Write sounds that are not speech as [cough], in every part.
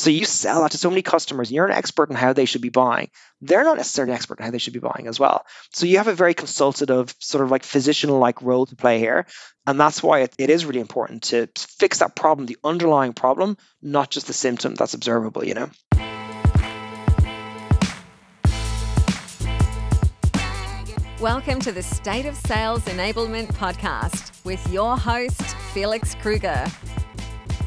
So you sell that to so many customers. You're an expert in how they should be buying. They're not necessarily an expert in how they should be buying as well. So you have a very consultative, sort of like physician-like role to play here, and that's why it, it is really important to fix that problem, the underlying problem, not just the symptom that's observable. You know. Welcome to the State of Sales Enablement podcast with your host, Felix Krueger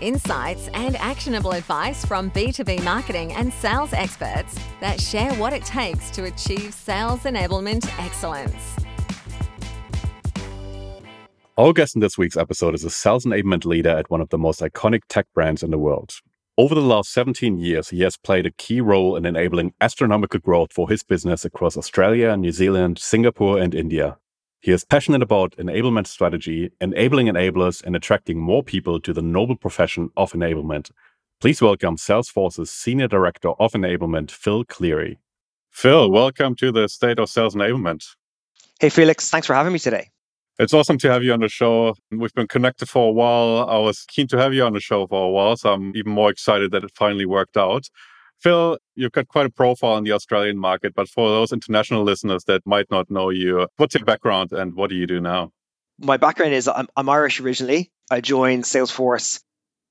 insights, and actionable advice from B2B marketing and sales experts that share what it takes to achieve sales enablement excellence. Our guest in this week's episode is a sales enablement leader at one of the most iconic tech brands in the world. Over the last 17 years, he has played a key role in enabling astronomical growth for his business across Australia, New Zealand, Singapore, and India. He is passionate about enablement strategy, enabling enablers, and attracting more people to the noble profession of enablement. Please welcome Salesforce's Senior Director of Enablement, Phil Cleary. Phil, welcome to the State of Sales Enablement. Hey, Felix. Thanks for having me today. It's awesome to have you on the show. We've been connected for a while. I was keen to have you on the show for a while, so I'm even more excited that it finally worked out. Phil, you've got quite a profile in the Australian market, but for those international listeners that might not know you, what's your background and what do you do now? My background is I'm, I'm Irish originally. I joined Salesforce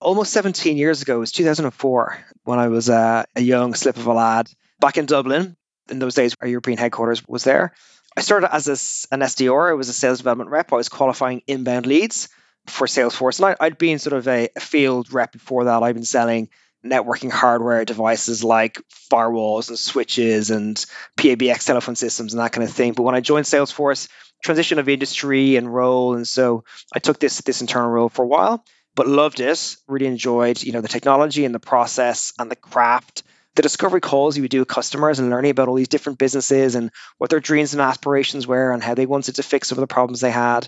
almost 17 years ago. It was 2004 when I was a young slip of a lad back in Dublin. In those days, our European headquarters was there. I started as a, an SDR. I was a sales development rep. I was qualifying inbound leads for Salesforce. And I, had been sort of a, a field rep before that. I've been selling networking hardware devices like firewalls and switches and PABX telephone systems and that kind of thing. But when I joined Salesforce, transition of industry and role, and so I took this this internal role for a while, but loved it. Really enjoyed you know the technology and the process and the craft. The discovery calls you would do with customers and learning about all these different businesses and what their dreams and aspirations were and how they wanted to fix some of the problems they had.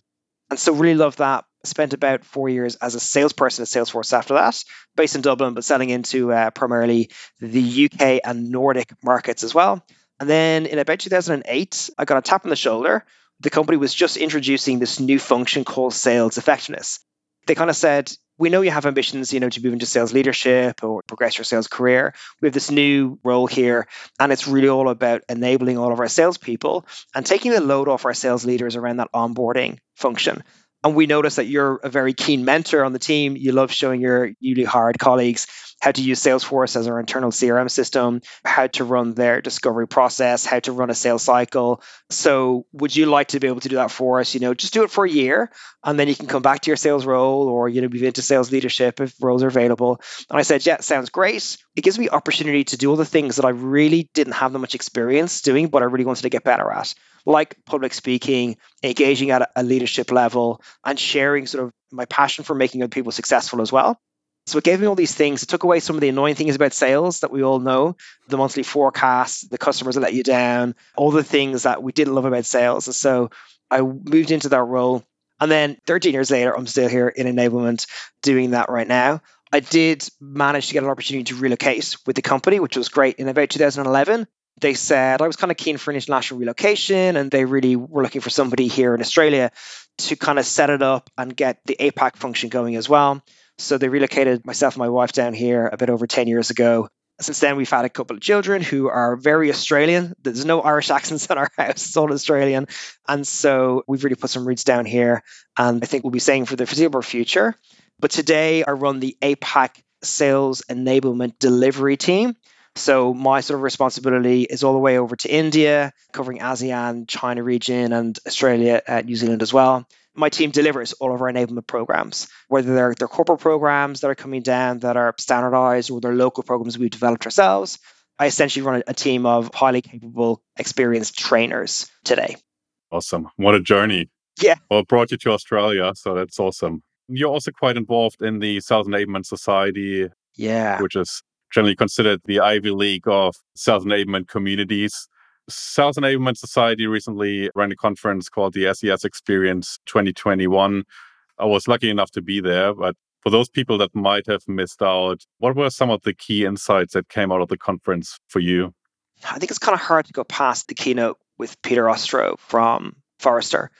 And so really loved that spent about four years as a salesperson at Salesforce after that, based in Dublin, but selling into uh, primarily the UK and Nordic markets as well. And then in about 2008, I got a tap on the shoulder. The company was just introducing this new function called sales effectiveness. They kind of said, we know you have ambitions, you know, to move into sales leadership or progress your sales career. We have this new role here, and it's really all about enabling all of our salespeople and taking the load off our sales leaders around that onboarding function. And we notice that you're a very keen mentor on the team. You love showing your newly hired colleagues how to use Salesforce as our internal CRM system, how to run their discovery process, how to run a sales cycle. So, would you like to be able to do that for us? You know, just do it for a year, and then you can come back to your sales role, or you know, move into sales leadership if roles are available. And I said, yeah, sounds great. It gives me opportunity to do all the things that I really didn't have that much experience doing, but I really wanted to get better at like public speaking, engaging at a leadership level, and sharing sort of my passion for making other people successful as well. So it gave me all these things. It took away some of the annoying things about sales that we all know the monthly forecast, the customers that let you down, all the things that we didn't love about sales. And so I moved into that role. And then 13 years later, I'm still here in enablement doing that right now. I did manage to get an opportunity to relocate with the company, which was great in about 2011 they said I was kind of keen for an international relocation, and they really were looking for somebody here in Australia to kind of set it up and get the APAC function going as well. So they relocated myself and my wife down here a bit over 10 years ago. Since then, we've had a couple of children who are very Australian. There's no Irish [laughs] accents in our house, it's all Australian. And so we've really put some roots down here. And I think we'll be staying for the foreseeable future. But today, I run the APAC sales enablement delivery team. So my sort of responsibility is all the way over to India, covering ASEAN, China region, and Australia, uh, New Zealand as well. My team delivers all of our enablement programs, whether they're, they're corporate programs that are coming down that are standardized or they're local programs we've developed ourselves. I essentially run a, team of highly capable, experienced trainers today. Awesome. What a journey. Yeah. Well, brought you to Australia, so that's awesome. You're also quite involved in the Sales Enablement Society. Yeah. Which is generally considered the Ivy League of sales enablement communities. Sales Enablement Society recently ran a conference called the SES Experience 2021. I was lucky enough to be there, but for those people that might have missed out, what were some of the key insights that came out of the conference for you? I think it's kind of hard to go past the keynote with Peter Ostrow from Forrester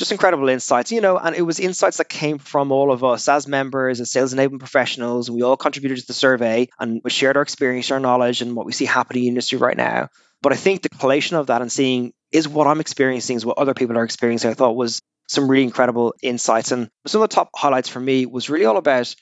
just incredible insights, you know, and it was insights that came from all of us as members, as sales enablement professionals. We all contributed to the survey and we shared our experience, our knowledge, and what we see happening in the industry right now. But I think the collation of that and seeing is what I'm experiencing, is what other people are experiencing, I thought was some really incredible insights. And some of the top highlights for me was really all about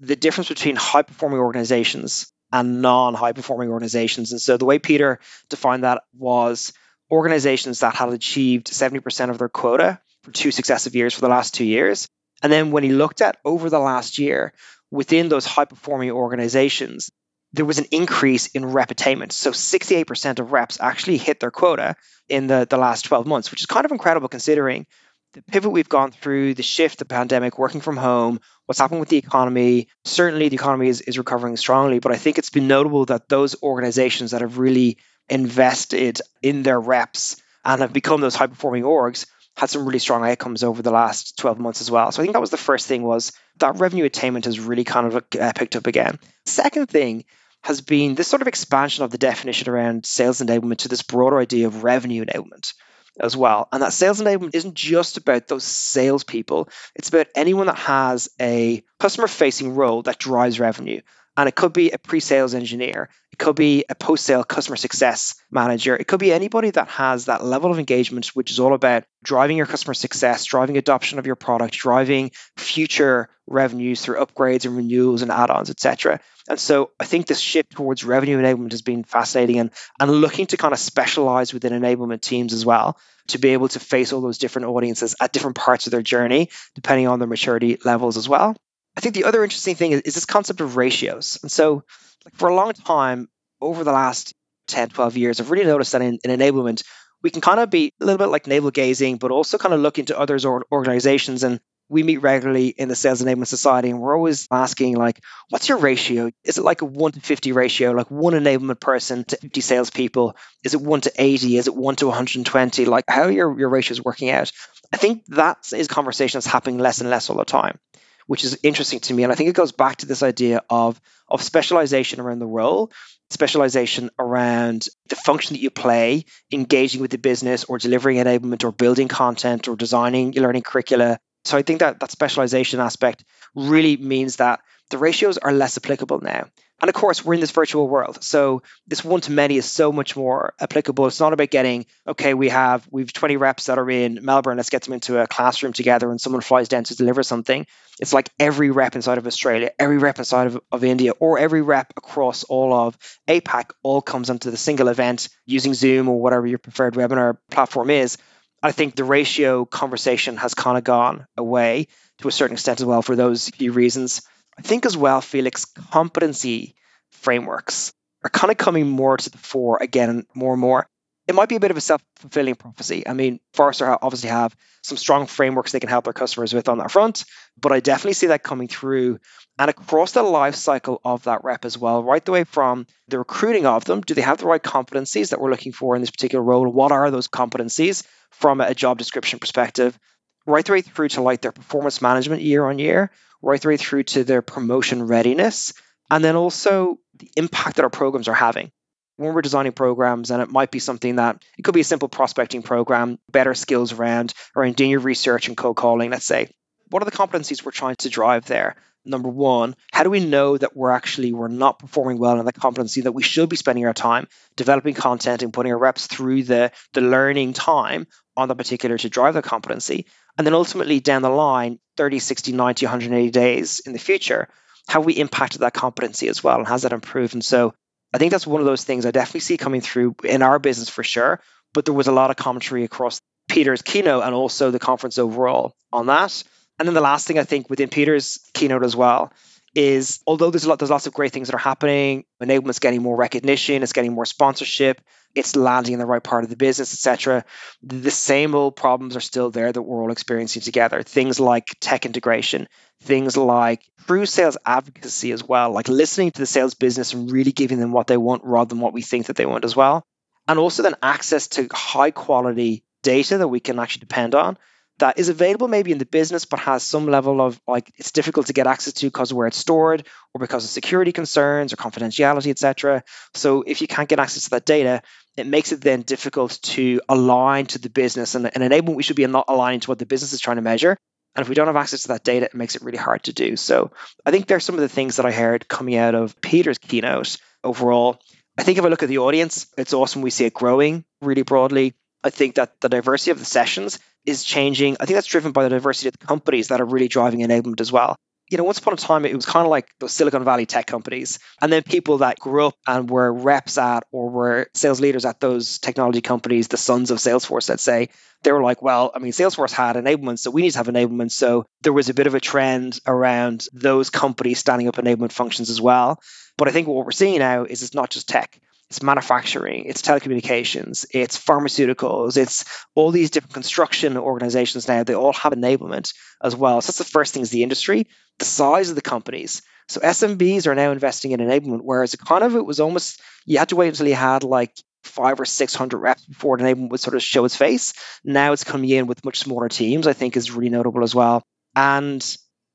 the difference between high performing organizations and non high performing organizations. And so the way Peter defined that was organizations that had achieved 70% of their quota for two successive years for the last two years. And then when he looked at over the last year, within those high performing organizations, there was an increase in rep attainment. So 68% of reps actually hit their quota in the, the last 12 months, which is kind of incredible considering the pivot we've gone through, the shift, the pandemic, working from home, what's happened with the economy. Certainly, the economy is, is recovering strongly, but I think it's been notable that those organizations that have really invested in their reps and have become those high performing orgs had some really strong outcomes over the last 12 months as well. So I think that was the first thing was that revenue attainment has really kind of uh, picked up again. Second thing has been this sort of expansion of the definition around sales enablement to this broader idea of revenue enablement as well. And that sales enablement isn't just about those salespeople, it's about anyone that has a customer facing role that drives revenue. And it could be a pre sales engineer, it could be a post sale customer success manager, it could be anybody that has that level of engagement, which is all about driving your customer success, driving adoption of your product, driving future revenues through upgrades and renewals and add ons, etc. And so I think this shift towards revenue enablement has been fascinating and, and looking to kind of specialize within enablement teams as well to be able to face all those different audiences at different parts of their journey, depending on their maturity levels as well. I think the other interesting thing is, is this concept of ratios. And so, like for a long time, over the last 10, 12 years, I've really noticed that in, in enablement, we can kind of be a little bit like navel gazing, but also kind of look into others or organizations. And we meet regularly in the Sales Enablement Society, and we're always asking, like, what's your ratio? Is it like a 1 to 50 ratio, like one enablement person to 50 salespeople? Is it 1 to 80? Is it 1 to 120? Like, how are your, your ratios working out? I think that is conversation that's happening less and less all the time which is interesting to me. And I think it goes back to this idea of, of specialization around the role, specialization around the function that you play, engaging with the business or delivering enablement or building content or designing learning curricula. So I think that that specialization aspect really means that the ratios are less applicable now. And of course, we're in this virtual world. So this one to many is so much more applicable. It's not about getting, okay, we have we've 20 reps that are in Melbourne, let's get them into a classroom together and someone flies down to deliver something. It's like every rep inside of Australia, every rep inside of, of India, or every rep across all of APAC all comes onto the single event using Zoom or whatever your preferred webinar platform is. I think the ratio conversation has kind of gone away to a certain extent as well for those few reasons. I think as well, Felix, competency frameworks are kind of coming more to the fore again, more and more. It might be a bit of a self fulfilling prophecy. I mean, Forrester obviously have some strong frameworks they can help their customers with on that front, but I definitely see that coming through and across the life cycle of that rep as well, right the way from the recruiting of them. Do they have the right competencies that we're looking for in this particular role? What are those competencies from a job description perspective? Right the way through to like their performance management year on year right the way through to their promotion readiness, and then also the impact that our programs are having. When we're designing programs, and it might be something that it could be a simple prospecting program, better skills around around doing your research and cold calling, let's say. What are the competencies we're trying to drive there? Number one, how do we know that we're actually we're not performing well in the competency that we should be spending our time developing content and putting our reps through the the learning time on the particular to drive the competency? And then ultimately down the line, 30, 60, 90, 180 days in the future, have we impacted that competency as well? And has that improved? And so I think that's one of those things I definitely see coming through in our business for sure. But there was a lot of commentary across Peter's keynote and also the conference overall on that. And then the last thing I think within Peter's keynote as well is although there's a lot there's lots of great things that are happening, enablement's getting more recognition, it's getting more sponsorship, it's landing in the right part of the business, etc. The same old problems are still there that we're all experiencing together. Things like tech integration, things like true sales advocacy as well, like listening to the sales business and really giving them what they want rather than what we think that they want as well. And also then access to high quality data that we can actually depend on that is available maybe in the business, but has some level of like it's difficult to get access to because of where it's stored or because of security concerns or confidentiality, etc. So if you can't get access to that data, it makes it then difficult to align to the business and, and enablement we should be not aligning to what the business is trying to measure. And if we don't have access to that data, it makes it really hard to do. So I think there's some of the things that I heard coming out of Peter's keynote overall. I think if I look at the audience, it's awesome. We see it growing really broadly. I think that the diversity of the sessions is changing. I think that's driven by the diversity of the companies that are really driving enablement as well. You know, once upon a time, it was kind of like those Silicon Valley tech companies. And then people that grew up and were reps at or were sales leaders at those technology companies, the sons of Salesforce, let's say, they were like, well, I mean, Salesforce had enablement, so we need to have enablement. So there was a bit of a trend around those companies standing up enablement functions as well. But I think what we're seeing now is it's not just tech it's manufacturing, it's telecommunications, it's pharmaceuticals, it's all these different construction organizations now. They all have enablement as well. So that's the first thing is the industry, the size of the companies. So SMBs are now investing in enablement, whereas it kind of it was almost you had to wait until you had like five or six hundred reps before enablement would sort of show its face. Now it's coming in with much smaller teams, I think is really notable as well. And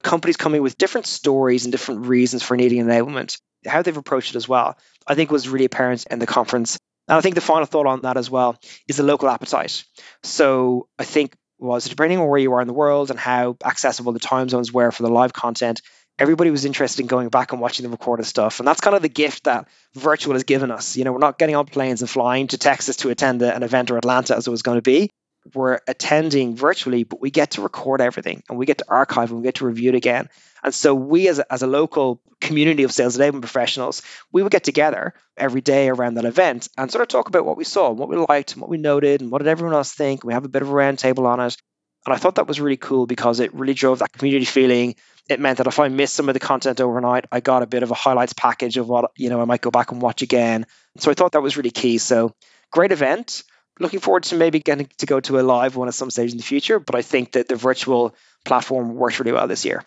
companies coming with different stories and different reasons for needing enablement how they've approached it as well, I think was really apparent in the conference. And I think the final thought on that as well is the local appetite. So I think was depending on where you are in the world and how accessible the time zones were for the live content, everybody was interested in going back and watching the recorded stuff. And that's kind of the gift that virtual has given us. You know, we're not getting on planes and flying to Texas to attend an event or Atlanta as it was going to be. We're attending virtually, but we get to record everything and we get to archive and we get to review it again. And so we as a, as a local community of sales enablement professionals, we would get together every day around that event and sort of talk about what we saw, and what we liked, and what we noted, and what did everyone else think. We have a bit of a roundtable on it. And I thought that was really cool because it really drove that community feeling. It meant that if I missed some of the content overnight, I got a bit of a highlights package of what, you know, I might go back and watch again. So I thought that was really key. So great event. Looking forward to maybe getting to go to a live one at some stage in the future. But I think that the virtual platform worked really well this year.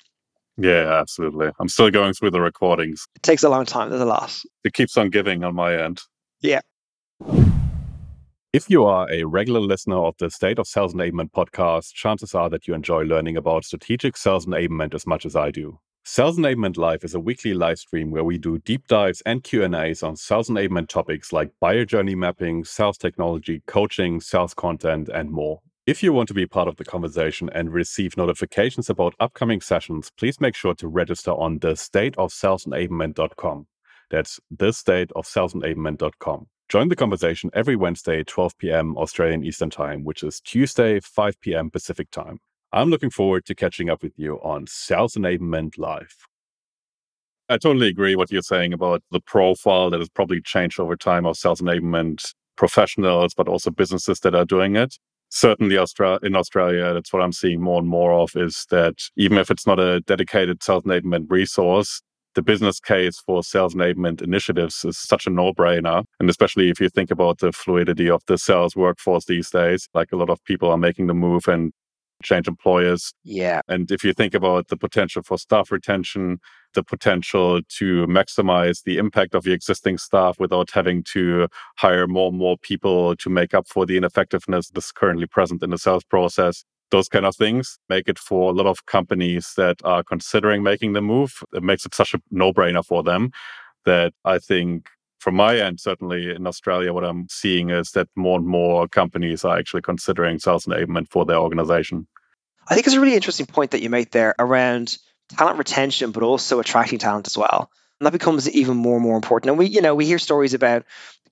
Yeah, absolutely. I'm still going through the recordings. It takes a long time. There's a lot. It keeps on giving on my end. Yeah. If you are a regular listener of the State of Sales Enablement podcast, chances are that you enjoy learning about strategic sales enablement as much as I do. Sales Enablement Live is a weekly live stream where we do deep dives and Q&As on sales enablement topics like buyer journey mapping, sales technology, coaching, sales content, and more. If you want to be part of the conversation and receive notifications about upcoming sessions, please make sure to register on the stateofsalesenablement.com. That's the stateofsalesenablement.com. Join the conversation every Wednesday, 12 p.m. Australian Eastern Time, which is Tuesday, 5 p.m. Pacific Time. I'm looking forward to catching up with you on Sales Enablement Live. I totally agree what you're saying about the profile that has probably changed over time of sales enablement professionals, but also businesses that are doing it certainly Austra- in Australia, that's what I'm seeing more and more of is that even if it's not a dedicated sales enablement resource, the business case for sales enablement initiatives is such a no-brainer. And especially if you think about the fluidity of the sales workforce these days, like a lot of people are making the move and change employers. Yeah. And if you think about the potential for staff retention, the potential to maximize the impact of the existing staff without having to hire more and more people to make up for the ineffectiveness that's currently present in the sales process. Those kind of things make it for a lot of companies that are considering making the move. It makes it such a no brainer for them that I think from my end, certainly in Australia, what I'm seeing is that more and more companies are actually considering sales enablement for their organization. I think it's a really interesting point that you made there around talent retention, but also attracting talent as well. And that becomes even more and more important. And we, you know, we hear stories about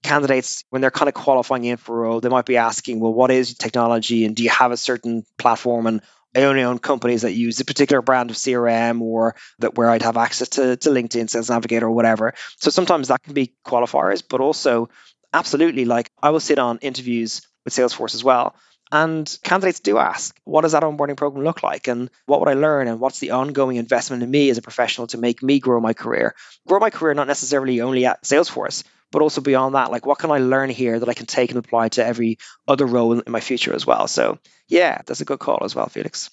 candidates when they're kind of qualifying in for a role, they might be asking, well, what is technology and do you have a certain platform? And I only own companies that use a particular brand of CRM or that where I'd have access to, to LinkedIn Sales Navigator or whatever. So sometimes that can be qualifiers, but also absolutely like I will sit on interviews with Salesforce as well. And candidates do ask, what does that onboarding program look like? And what would I learn? And what's the ongoing investment in me as a professional to make me grow my career? Grow my career not necessarily only at Salesforce, but also beyond that. Like, what can I learn here that I can take and apply to every other role in my future as well? So, yeah, that's a good call as well, Felix.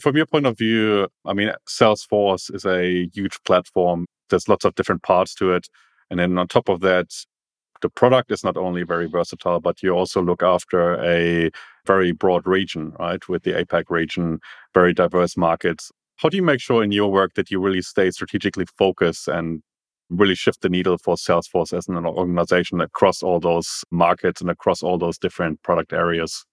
From your point of view, I mean, Salesforce is a huge platform. There's lots of different parts to it. And then on top of that, the product is not only very versatile, but you also look after a very broad region, right? With the APAC region, very diverse markets. How do you make sure in your work that you really stay strategically focused and really shift the needle for Salesforce as an organization across all those markets and across all those different product areas?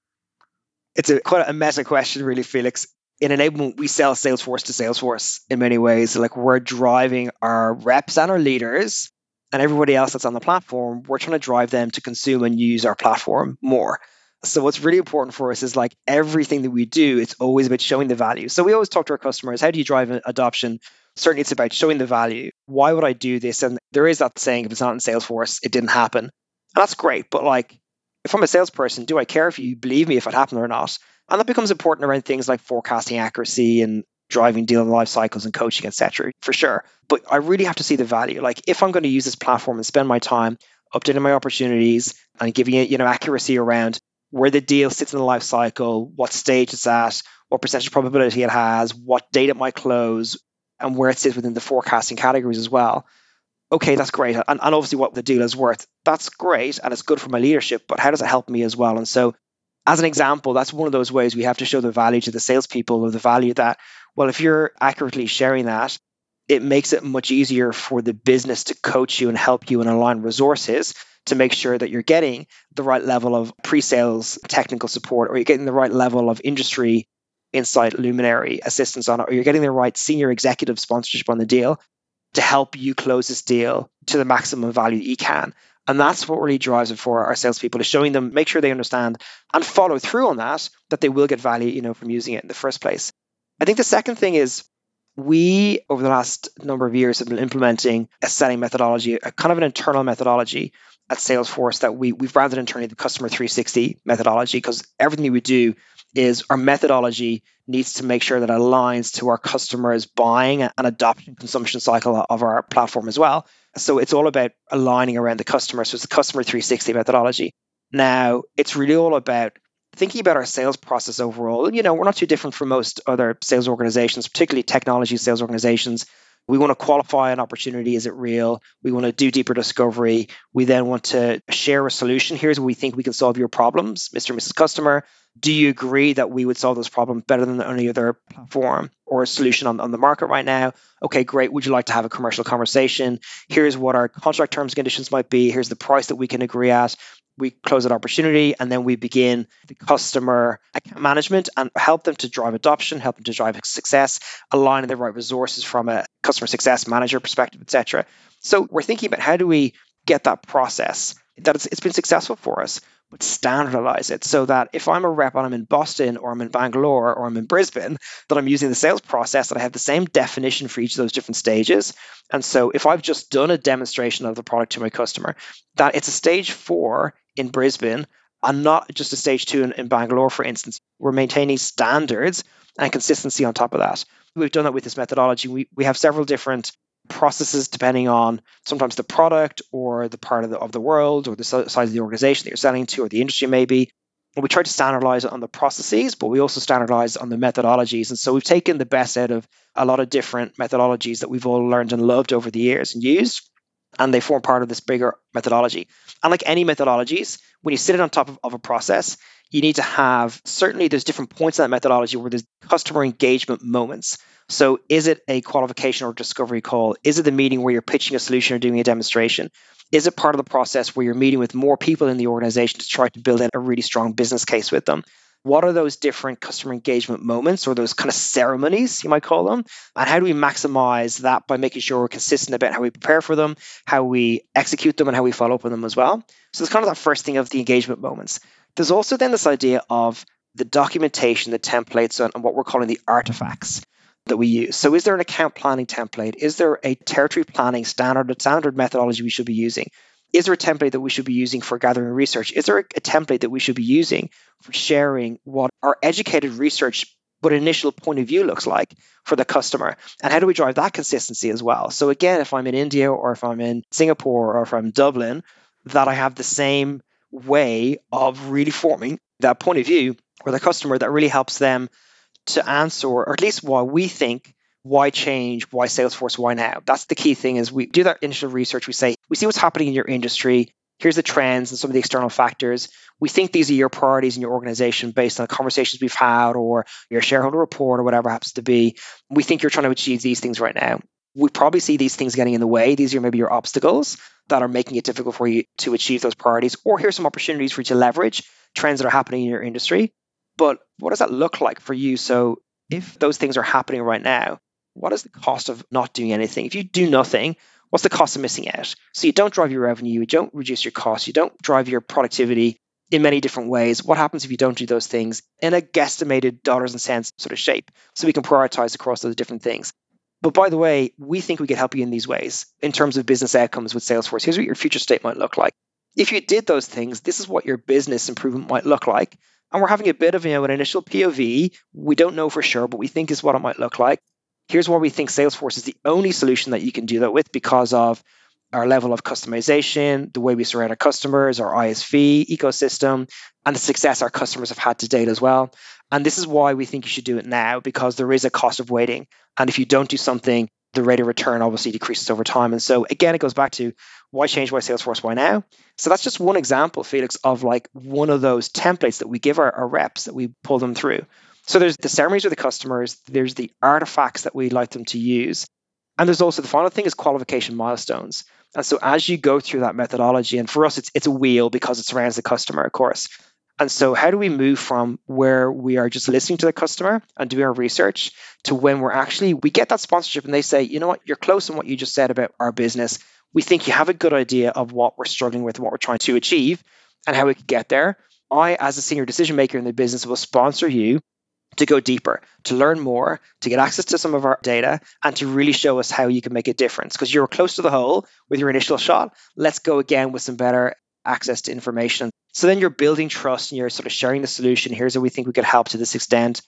It's a quite a meta question, really, Felix. In enablement, we sell Salesforce to Salesforce in many ways. Like we're driving our reps and our leaders and everybody else that's on the platform, we're trying to drive them to consume and use our platform more. So what's really important for us is like everything that we do, it's always about showing the value. So we always talk to our customers, how do you drive adoption? Certainly it's about showing the value. Why would I do this? And there is that saying, if it's not in Salesforce, it didn't happen. And that's great. But like if I'm a salesperson, do I care if you believe me if it happened or not? And that becomes important around things like forecasting accuracy and driving deal life cycles and coaching, etc. For sure. But I really have to see the value. Like if I'm going to use this platform and spend my time updating my opportunities and giving it, you know, accuracy around where the deal sits in the life cycle, what stage it's at, what percentage probability it has, what date it might close, and where it sits within the forecasting categories as well. Okay, that's great. And, and obviously what the deal is worth. That's great and it's good for my leadership, but how does it help me as well? And so as an example, that's one of those ways we have to show the value to the salespeople or the value that, well, if you're accurately sharing that, it makes it much easier for the business to coach you and help you and align resources to make sure that you're getting the right level of pre-sales technical support or you're getting the right level of industry insight luminary assistance on it or you're getting the right senior executive sponsorship on the deal to help you close this deal to the maximum value that you can and that's what really drives it for our salespeople is showing them, make sure they understand and follow through on that, that they will get value, you know, from using it in the first place. I think the second thing is we, over the last number of years, have been implementing a selling methodology, a kind of an internal methodology at Salesforce that we, we've branded internally the customer 360 methodology because everything we do is our methodology needs to make sure that it aligns to our customers' buying and adoption consumption cycle of our platform as well. So it's all about aligning around the customer. So it's the customer 360 methodology. Now, it's really all about thinking about our sales process overall. You know, we're not too different from most other sales organizations, particularly technology sales organizations. We want to qualify an opportunity. Is it real? We want to do deeper discovery. We then want to share a solution. Here's where we think we can solve your problems, Mr. and Mrs. Customer. Do you agree that we would solve those problems better than any other platform or solution on, on the market right now? Okay, great. Would you like to have a commercial conversation? Here's what our contract terms and conditions might be. Here's the price that we can agree at we close that opportunity and then we begin the customer account management and help them to drive adoption, help them to drive success, aligning the right resources from a customer success manager perspective, etc. So we're thinking about how do we get that process that it's, it's been successful for us, but standardize it so that if I'm a rep and I'm in Boston or I'm in Bangalore or I'm in Brisbane, that I'm using the sales process that I have the same definition for each of those different stages. And so if I've just done a demonstration of the product to my customer, that it's a stage four in Brisbane and not just a stage two in, in Bangalore, for instance. We're maintaining standards and consistency on top of that. We've done that with this methodology. We, we have several different processes depending on sometimes the product or the part of the, of the world or the size of the organization that you're selling to or the industry maybe. And we try to standardize on the processes, but we also standardize on the methodologies. And so we've taken the best out of a lot of different methodologies that we've all learned and loved over the years and used and they form part of this bigger methodology. And like any methodologies, when you sit it on top of, of, a process, you need to have certainly there's different points in that methodology where there's customer engagement moments. So is it a qualification or discovery call? Is it the meeting where you're pitching a solution or doing a demonstration? Is it part of the process where you're meeting with more people in the organization to try to build in a really strong business case with them? What are those different customer engagement moments or those kind of ceremonies, you might call them? And how do we maximize that by making sure we're consistent about how we prepare for them, how we execute them, and how we follow up on them as well? So it's kind of that first thing of the engagement moments. There's also then this idea of the documentation, the templates, and what we're calling the artifacts that we use. So is there an account planning template? Is there a territory planning standard or standard methodology we should be using? Is there a template that we should be using for gathering research? Is there a, template that we should be using for sharing what our educated research but initial point of view looks like for the customer and how do we drive that consistency as well so again if i'm in india or if i'm in singapore or if i'm in dublin that i have the same way of really forming that point of view for the customer that really helps them to answer or at least why we think why change why salesforce why now that's the key thing is we do that initial research we say we see what's happening in your industry here's the trends and some of the external factors. We think these are your priorities in your organization based on the conversations we've had or your shareholder report or whatever happens to be. We think you're trying to achieve these things right now. We probably see these things getting in the way. These are maybe your obstacles that are making it difficult for you to achieve those priorities. Or here's some opportunities for you to leverage trends that are happening in your industry. But what does that look like for you? So if those things are happening right now, what is the cost of not doing anything? If you do nothing, what's the cost of missing out? So you don't drive your revenue, you don't reduce your costs, you don't drive your productivity in many different ways. What happens if you don't do those things in a guesstimated dollars and cents sort of shape? So we can prioritize across those different things. But by the way, we think we could help you in these ways in terms of business outcomes with Salesforce. Here's what your future state might look like. If you did those things, this is what your business improvement might look like. And we're having a bit of you know an initial POV. We don't know for sure, but we think is what it might look like. Here's why we think Salesforce is the only solution that you can do that with because of our level of customization, the way we surround our customers, our ISV ecosystem, and the success our customers have had to date as well. And this is why we think you should do it now because there is a cost of waiting. And if you don't do something, the rate of return obviously decreases over time. And so again, it goes back to why change, why Salesforce, why now? So that's just one example, Felix, of like one of those templates that we give our, our reps that we pull them through. So there's the ceremonies with the customers, there's the artifacts that we like them to use. And there's also the final thing is qualification milestones. And so as you go through that methodology, and for us, it's it's a wheel because it surrounds the customer, of course. And so how do we move from where we are just listening to the customer and doing our research to when we're actually we get that sponsorship and they say, you know what, you're close in what you just said about our business. We think you have a good idea of what we're struggling with, and what we're trying to achieve, and how we could get there. I, as a senior decision maker in the business, will sponsor you to go deeper, to learn more, to get access to some of our data, and to really show us how you can make a difference. Because you're close to the hole with your initial shot. Let's go again with some better access to information. So then you're building trust and you're sort of sharing the solution. Here's how we think we could help to this extent.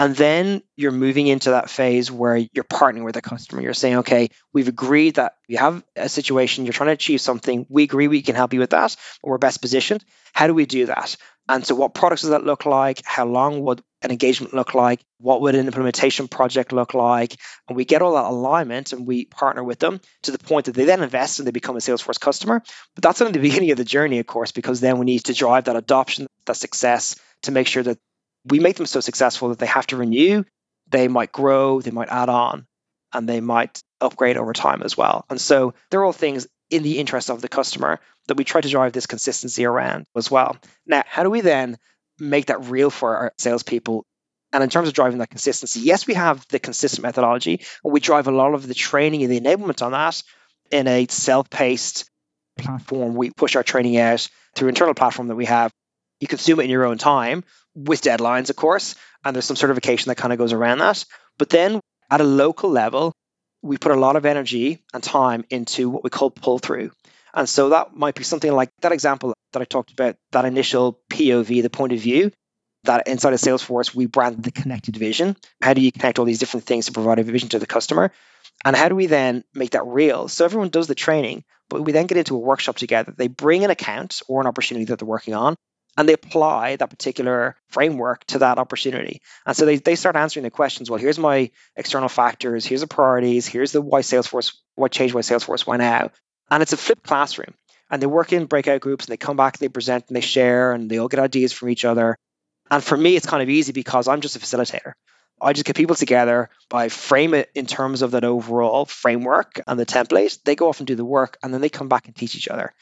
And then you're moving into that phase where you're partnering with a customer. You're saying, okay, we've agreed that you have a situation, you're trying to achieve something. We agree we can help you with that, we're best positioned. How do we do that? And so, what products does that look like? How long would an engagement look like? What would an implementation project look like? And we get all that alignment and we partner with them to the point that they then invest and they become a Salesforce customer. But that's only the [laughs] beginning of the journey, of course, because then we need to drive that adoption, that success to make sure that we make them so successful that they have to renew, they might grow, they might add on, and they might upgrade over time as well. And so they're all things in the interest of the customer that we try to drive this consistency around as well. Now, how do we then make that real for our salespeople? And in terms of driving that consistency, yes, we have the consistent methodology, and we drive a lot of the training and the enablement on that in a self-paced platform. We push our training out through internal platform that we have. You consume it in your own time with deadlines, of course, and there's some certification that kind of goes around that. But then at a local level, we put a lot of energy and time into what we call pull through. And so that might be something like that example that I talked about, that initial POV, the point of view, that inside of Salesforce, we branded the connected vision. How do you connect all these different things to provide a vision to the customer? And how do we then make that real? So everyone does the training, but we then get into a workshop together. They bring an account or an opportunity that they're working on, and they apply that particular framework to that opportunity. And so they, they start answering the questions. Well, here's my external factors, here's the priorities, here's the why Salesforce, what changed why Salesforce, why now? And it's a flipped classroom. And they work in breakout groups and they come back and they present and they share and they all get ideas from each other. And for me, it's kind of easy because I'm just a facilitator. I just get people together, I frame it in terms of that overall framework and the template. They go off and do the work and then they come back and teach each other.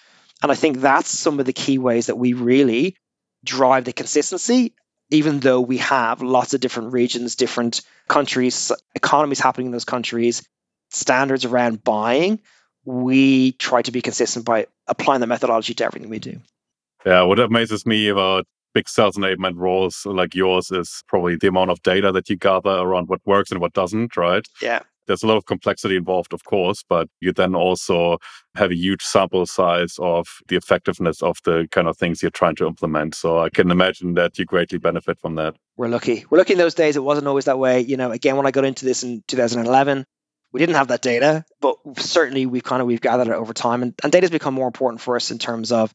And I think that's some of the key ways that we really drive the consistency, even though we have lots of different regions, different countries, economies happening in those countries, standards around buying we try to be consistent by applying the methodology to everything we do. Yeah, what amazes me about big sales enablement roles like yours is probably the amount of data that you gather around what works and what doesn't, right? Yeah. There's a lot of complexity involved, of course, but you then also have a huge sample size of the effectiveness of the kind of things you're trying to implement. So I can imagine that you greatly benefit from that. We're lucky. We're lucky in those days. It wasn't always that way. You know, again, when I got into this in 2011, we didn't have that data, but certainly we've kind of we've gathered it over time, and, and data has become more important for us in terms of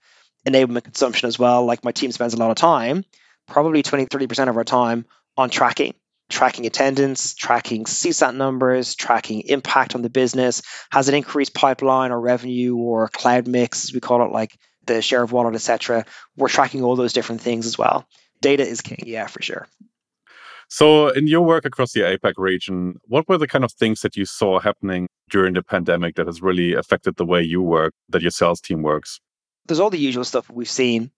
enablement consumption as well. Like my team spends a lot of time, probably 20, 30% of our time on tracking, tracking attendance, tracking CSAT numbers, tracking impact on the business. Has it increased pipeline or revenue or cloud mix, as we call it, like the share of wallet, etc. We're tracking all those different things as well. Data is king, yeah, for sure. So, in your work across the APAC region, what were the kind of things that you saw happening during the pandemic that has really affected the way you work, that your sales team works? There's all the usual stuff we've seen.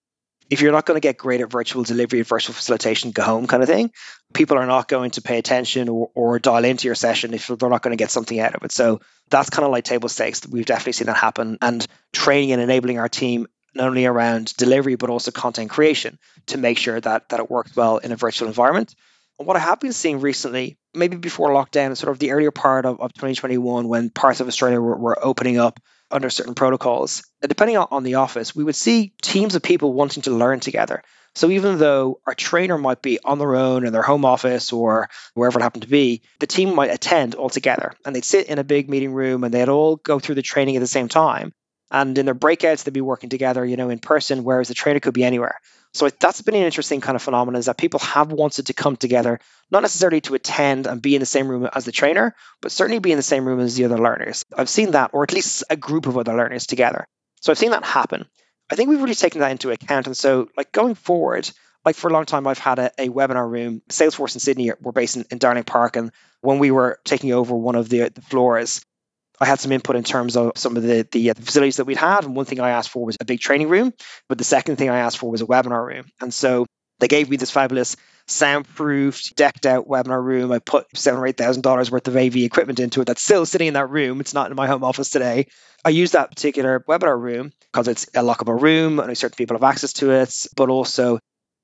If you're not going to get great at virtual delivery, and virtual facilitation, go home kind of thing. People are not going to pay attention or, or dial into your session if they're not going to get something out of it. So that's kind of like table stakes. We've definitely seen that happen. And training and enabling our team not only around delivery but also content creation to make sure that that it works well in a virtual environment. And what I have been seeing recently, maybe before lockdown, sort of the earlier part of, of 2021, when parts of Australia were, were opening up under certain protocols, depending on, the office, we would see teams of people wanting to learn together. So even though our trainer might be on their own in their home office or wherever it happened to be, the team might attend all together and they'd sit in a big meeting room and they'd all go through the training at the same time. And in their breakouts, they'd be working together, you know, in person, whereas the trainer could be anywhere. So that's been an interesting kind of phenomenon is that people have wanted to come together, not necessarily to attend and be in the same room as the trainer, but certainly be in the same room as the other learners. I've seen that, or at least a group of other learners together. So I've seen that happen. I think we've really taken that into account. And so, like going forward, like for a long time, I've had a, a webinar room. Salesforce in Sydney were based in, in Darling Park. And when we were taking over one of the, the floors, I had some input in terms of some of the, the, uh, facilities that we'd had. And one thing I asked for was a big training room, but the second thing I asked for was a webinar room. And so they gave me this fabulous soundproofed, decked out webinar room. I put seven or eight thousand dollars worth of AV equipment into it. That's still sitting in that room. It's not in my home office today. I use that particular webinar room because it's a lockable room and certain people have access to it, but also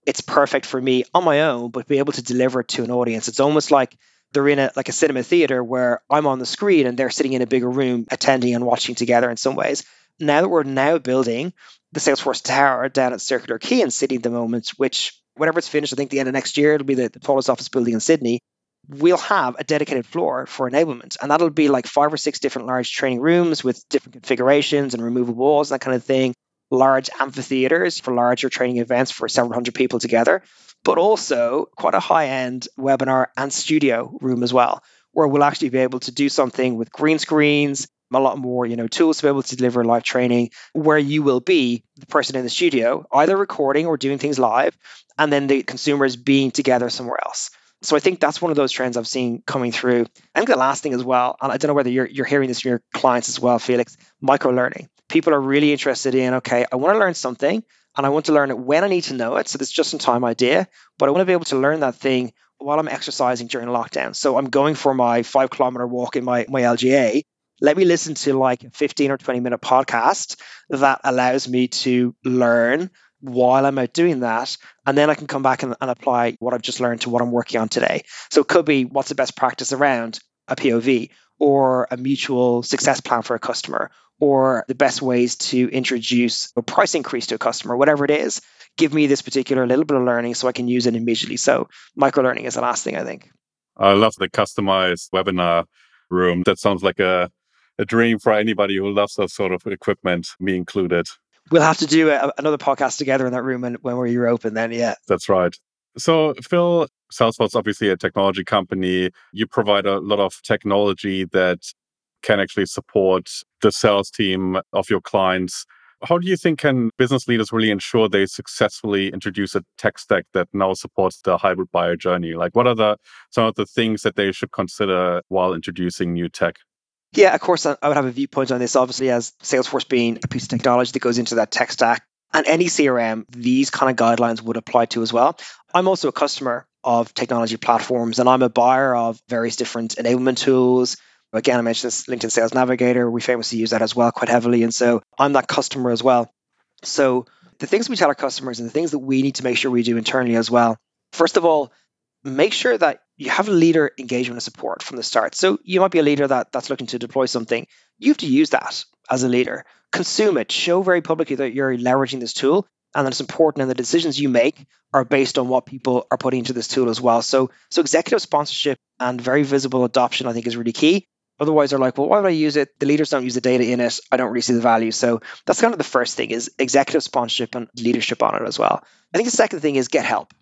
it's perfect for me on my own, but be able to deliver it to an audience. It's almost like they're in a like a cinema theater where I'm on the screen and they're sitting in a bigger room attending and watching together in some ways. Now that we're now building the Salesforce Tower down at Circular Quay in Sydney at the moment, which whenever it's finished, I think the end of next year, it'll be the, the tallest office building in Sydney. We'll have a dedicated floor for enablement, and that'll be like five or six different large training rooms with different configurations and removable walls and that kind of thing. Large amphitheaters for larger training events for several hundred people together but also quite a high end webinar and studio room as well, where we'll actually be able to do something with green screens, a lot more, you know, tools to be able to deliver live training where you will be the person in the studio, either recording or doing things live, and then the consumers being together somewhere else. So I think that's one of those trends I've seen coming through. I think the last thing as well, and I don't know whether you're, you're hearing this from your clients as well, Felix, micro learning. People are really interested in, okay, I want to learn something and I want to learn it when I need to know it. So this just in time idea, but I want to be able to learn that thing while I'm exercising during lockdown. So I'm going for my five kilometer walk in my, my LGA. Let me listen to like a 15 or 20 minute podcast that allows me to learn while I'm out doing that. And then I can come back and, and apply what I've just learned to what I'm working on today. So it could be what's the best practice around a POV or a mutual success plan for a customer or the best ways to introduce a price increase to a customer, whatever it is, give me this particular little bit of learning so I can use it immediately. So micro learning is the last thing I think. I love the customized webinar room. That sounds like a, a dream for anybody who loves that sort of equipment, me included. We'll have to do a, another podcast together in that room when, when we're open then, yeah. That's right. So, Phil, Salesforce obviously a technology company. You provide a lot of technology that can actually support the sales team of your clients. How do you think can business leaders really ensure they successfully introduce a tech stack that now supports the hybrid buyer journey? Like what are the some of the things that they should consider while introducing new tech? Yeah, of course, I would have a viewpoint on this. Obviously, as Salesforce being a piece of technology that goes into that tech stack, and any CRM, these kind of guidelines would apply to as well. I'm also a customer of technology platforms, and I'm a buyer of various different enablement tools, Again, I mentioned this LinkedIn Sales Navigator. We famously use that as well quite heavily. And so I'm that customer as well. So the things we tell our customers and the things that we need to make sure we do internally as well. First of all, make sure that you have leader engagement and support from the start. So you might be a leader that, that's looking to deploy something. You have to use that as a leader. Consume it. Show very publicly that you're leveraging this tool and that it's important and the decisions you make are based on what people are putting into this tool as well. So so executive sponsorship and very visible adoption I think is really key. Otherwise, they're like, well, why would I use it? The leaders don't use the data in it. I don't really see the value. So that's kind of the first thing is executive sponsorship and leadership on it as well. I think the second thing is get help.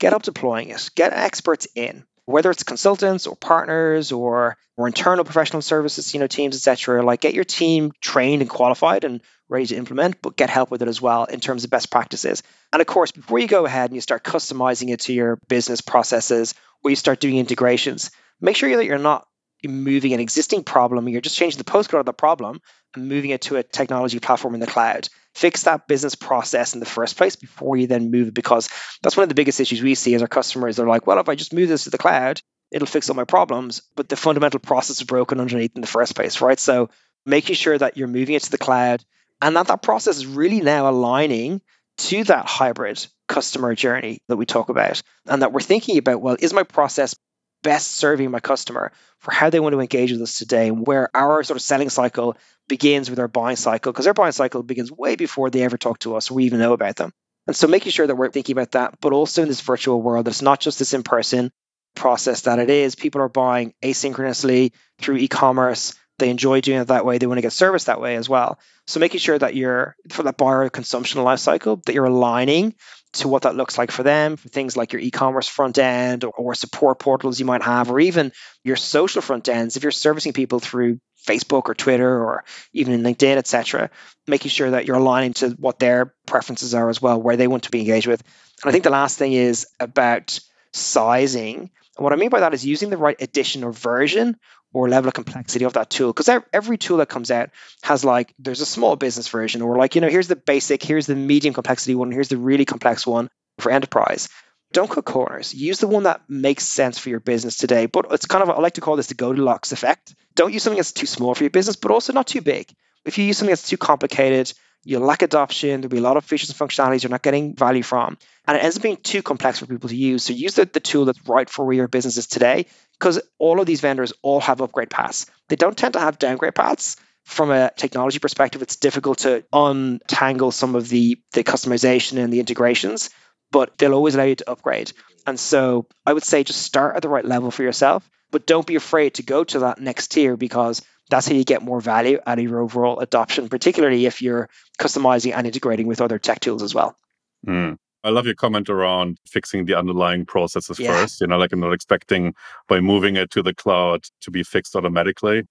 Get help deploying it. Get experts in. Whether it's consultants or partners or or internal professional services, you know, teams, etc. Like get your team trained and qualified and ready to implement, but get help with it as well in terms of best practices. And of course, before you go ahead and you start customizing it to your business processes or you start doing integrations, make sure that you're not moving an existing problem, you're just changing the postcode of the problem and moving it to a technology platform in the cloud. Fix that business process in the first place before you then move it, because that's one of the biggest issues we see as our customers. They're like, well, if I just move this to the cloud, it'll fix all my problems, but the fundamental process is broken underneath in the first place, right? So making sure that you're moving it to the cloud and that that process is really now aligning to that hybrid customer journey that we talk about and that we're thinking about well is my process best serving my customer for how they want to engage with us today and where our sort of selling cycle begins with our buying cycle because our buying cycle begins way before they ever talk to us or we even know about them and so making sure that we're thinking about that but also in this virtual world it's not just this in person process that it is people are buying asynchronously through e-commerce they enjoy doing it that way. They want to get service that way as well. So making sure that you're for that buyer consumption life cycle that you're aligning to what that looks like for them for things like your e-commerce front end or, or support portals you might have, or even your social front ends. If you're servicing people through Facebook or Twitter or even in LinkedIn, etc., making sure that you're aligning to what their preferences are as well, where they want to be engaged with. And I think the last thing is about sizing. And what I mean by that is using the right edition or version or level of complexity of that tool because every tool that comes out has like there's a small business version or like you know here's the basic here's the medium complexity one here's the really complex one for enterprise. Don't cut corners. Use the one that makes sense for your business today but it's kind of i like to call this the goldilocks effect. Don't use something that's too small for your business but also not too big. If you use something that's too complicated you'll lack adoption. There'll be a lot of features and functionalities you're not getting value from. And it ends up being too complex for people to use. So use the, the tool that's right for your business is today, because all of these vendors all have upgrade paths. They don't tend to have downgrade paths. From a technology perspective, it's difficult to untangle some of the, the customization and the integrations, but they'll always allow you to upgrade. And so I would say just start at the right level for yourself, but don't be afraid to go to that next tier because that's how you get more value out of your overall adoption, particularly if you're customizing and integrating with other tech tools as well. Mm. I love your comment around fixing the underlying processes yeah. first. You know, like I'm not expecting by moving it to the cloud to be fixed automatically.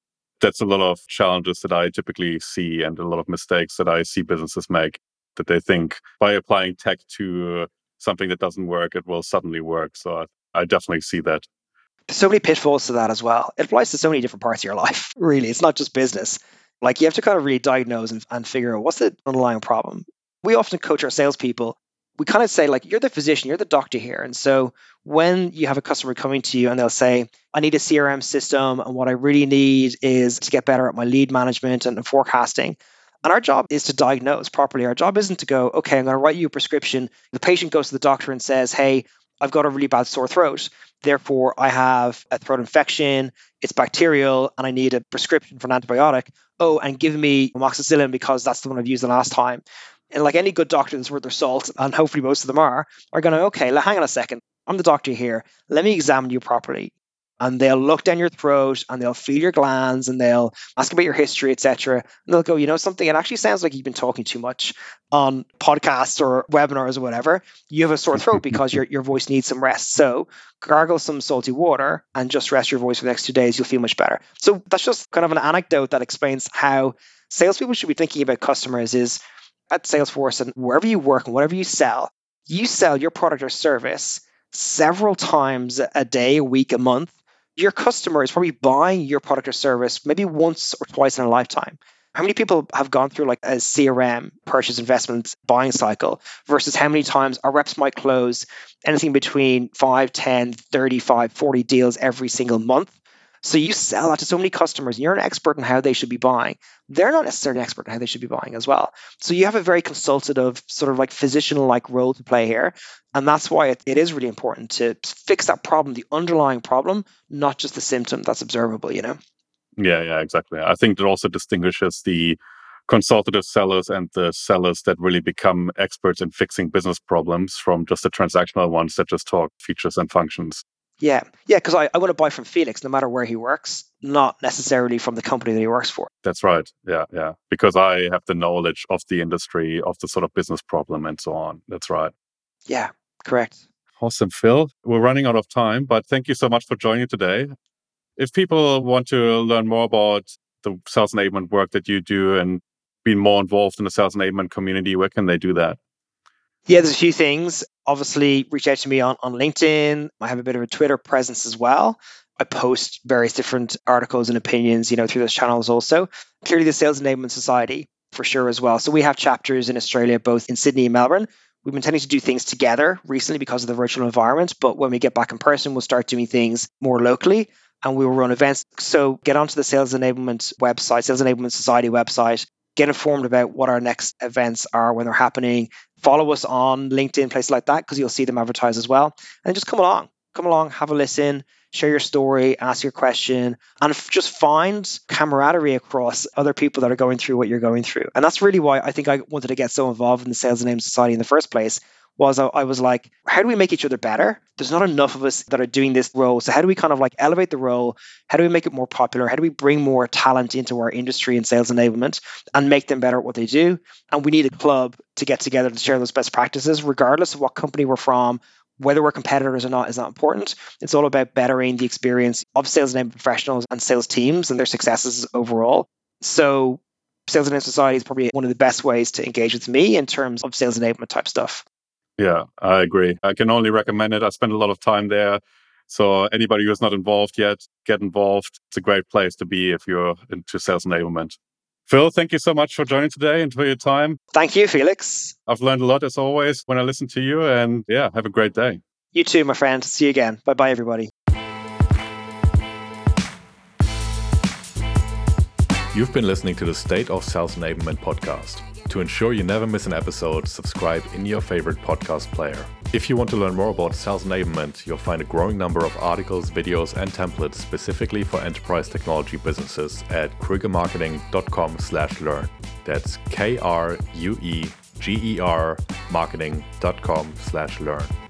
That's a lot of challenges that I typically see and a lot of mistakes that I see businesses make that they think by applying tech to something that doesn't work, it will suddenly work. So I, I definitely see that so many pitfalls to that as well. It applies to so many different parts of your life, [laughs] really. It's not just business. Like you have to kind of really diagnose and, and figure out what's the underlying problem. We often coach our salespeople. We kind of say, like, you're the physician, you're the doctor here. And so when you have a customer coming to you and they'll say, I need a CRM system, and what I really need is to get better at my lead management and forecasting. And our job is to diagnose properly. Our job isn't to go, okay, I'm going to write you a prescription. The patient goes to the doctor and says, hey, I've got a really bad sore throat. Therefore, I have a throat infection, it's bacterial, and I need a prescription for an antibiotic. Oh, and give me amoxicillin because that's the one I've used the last time. And like any good doctor that's worth their salt, and hopefully most of them are, are going to, okay, hang on a second. I'm the doctor here. Let me examine you properly and they'll look down your throat and they'll feel your glands and they'll ask about your history, etc. And they'll go, you know something, it actually sounds like you've been talking too much on podcasts or webinars or whatever. You have a sore throat because your, your voice needs some rest. So gargle some salty water and just rest your voice for the next two days. You'll feel much better. So that's just kind of an anecdote that explains how salespeople should be thinking about customers is at Salesforce and wherever you work and whatever you sell, you sell your product or service several times a day, a week, a month your customer is probably buying your product or service maybe once or twice in a lifetime. How many people have gone through like a CRM purchase investment buying cycle versus how many times our reps might close anything between 5, 10, 35, 40 deals every single month? So you sell that to so many customers, and you're an expert in how they should be buying. They're not necessarily an expert in how they should be buying as well. So you have a very consultative, sort of like physician like role to play here. And that's why it, it is really important to fix that problem, the underlying problem, not just the symptom that's observable, you know? Yeah, yeah, exactly. I think that also distinguishes the consultative sellers and the sellers that really become experts in fixing business problems from just the transactional ones that just talk features and functions. Yeah, yeah, because I, I want to buy from Felix no matter where he works, not necessarily from the company that he works for. That's right. Yeah, yeah. Because I have the knowledge of the industry, of the sort of business problem and so on. That's right. Yeah, correct. Awesome, Phil. We're running out of time, but thank you so much for joining today. If people want to learn more about the sales enablement work that you do and be more involved in the sales enablement community, where can they do that? Yeah, there's a few things. Obviously, reach out to me on, on LinkedIn. I have a bit of a Twitter presence as well. I post various different articles and opinions, you know, through those channels also. Clearly, the Sales Enablement Society for sure as well. So we have chapters in Australia, both in Sydney and Melbourne. We've been tending to do things together recently because of the virtual environment, but when we get back in person, we'll start doing things more locally and we will run events. So get onto the Sales Enablement website, Sales Enablement Society website, get informed about what our next events are when they're happening. Follow us on LinkedIn, places like that, because you'll see them advertised as well. And just come along, come along, have a listen, share your story, ask your question, and f- just find camaraderie across other people that are going through what you're going through. And that's really why I think I wanted to get so involved in the Sales Enablement Society in the first place. Was I, was like, how do we make each other better? There's not enough of us that are doing this role. So how do we kind of like elevate the role? How do we make it more popular? How do we bring more talent into our industry and sales enablement and make them better at what they do? And we need a club to get together to share those best practices, regardless of what company we're from, whether we're competitors or not is not important. It's all about bettering the experience of sales enablement professionals and sales teams and their successes overall. So, Sales Enablement Society is probably one of the best ways to engage with me in terms of sales enablement type stuff. Yeah, I agree. I can only recommend it. I spent a lot of time there. So, anybody who's not involved yet, get involved. It's a great place to be if you're into sales enablement. Phil, thank you so much for joining today and for your time. Thank you, Felix. I've learned a lot as always when I listen to you. And yeah, have a great day. You too, my friend. See you again. Bye bye, everybody. You've been listening to the State of Sales Enablement podcast. To ensure you never miss an episode, subscribe in your favorite podcast player. If you want to learn more about sales enablement, you'll find a growing number of articles, videos, and templates specifically for enterprise technology businesses at kruegermarketing.com/learn. That's K R U E G E R marketing.com/learn.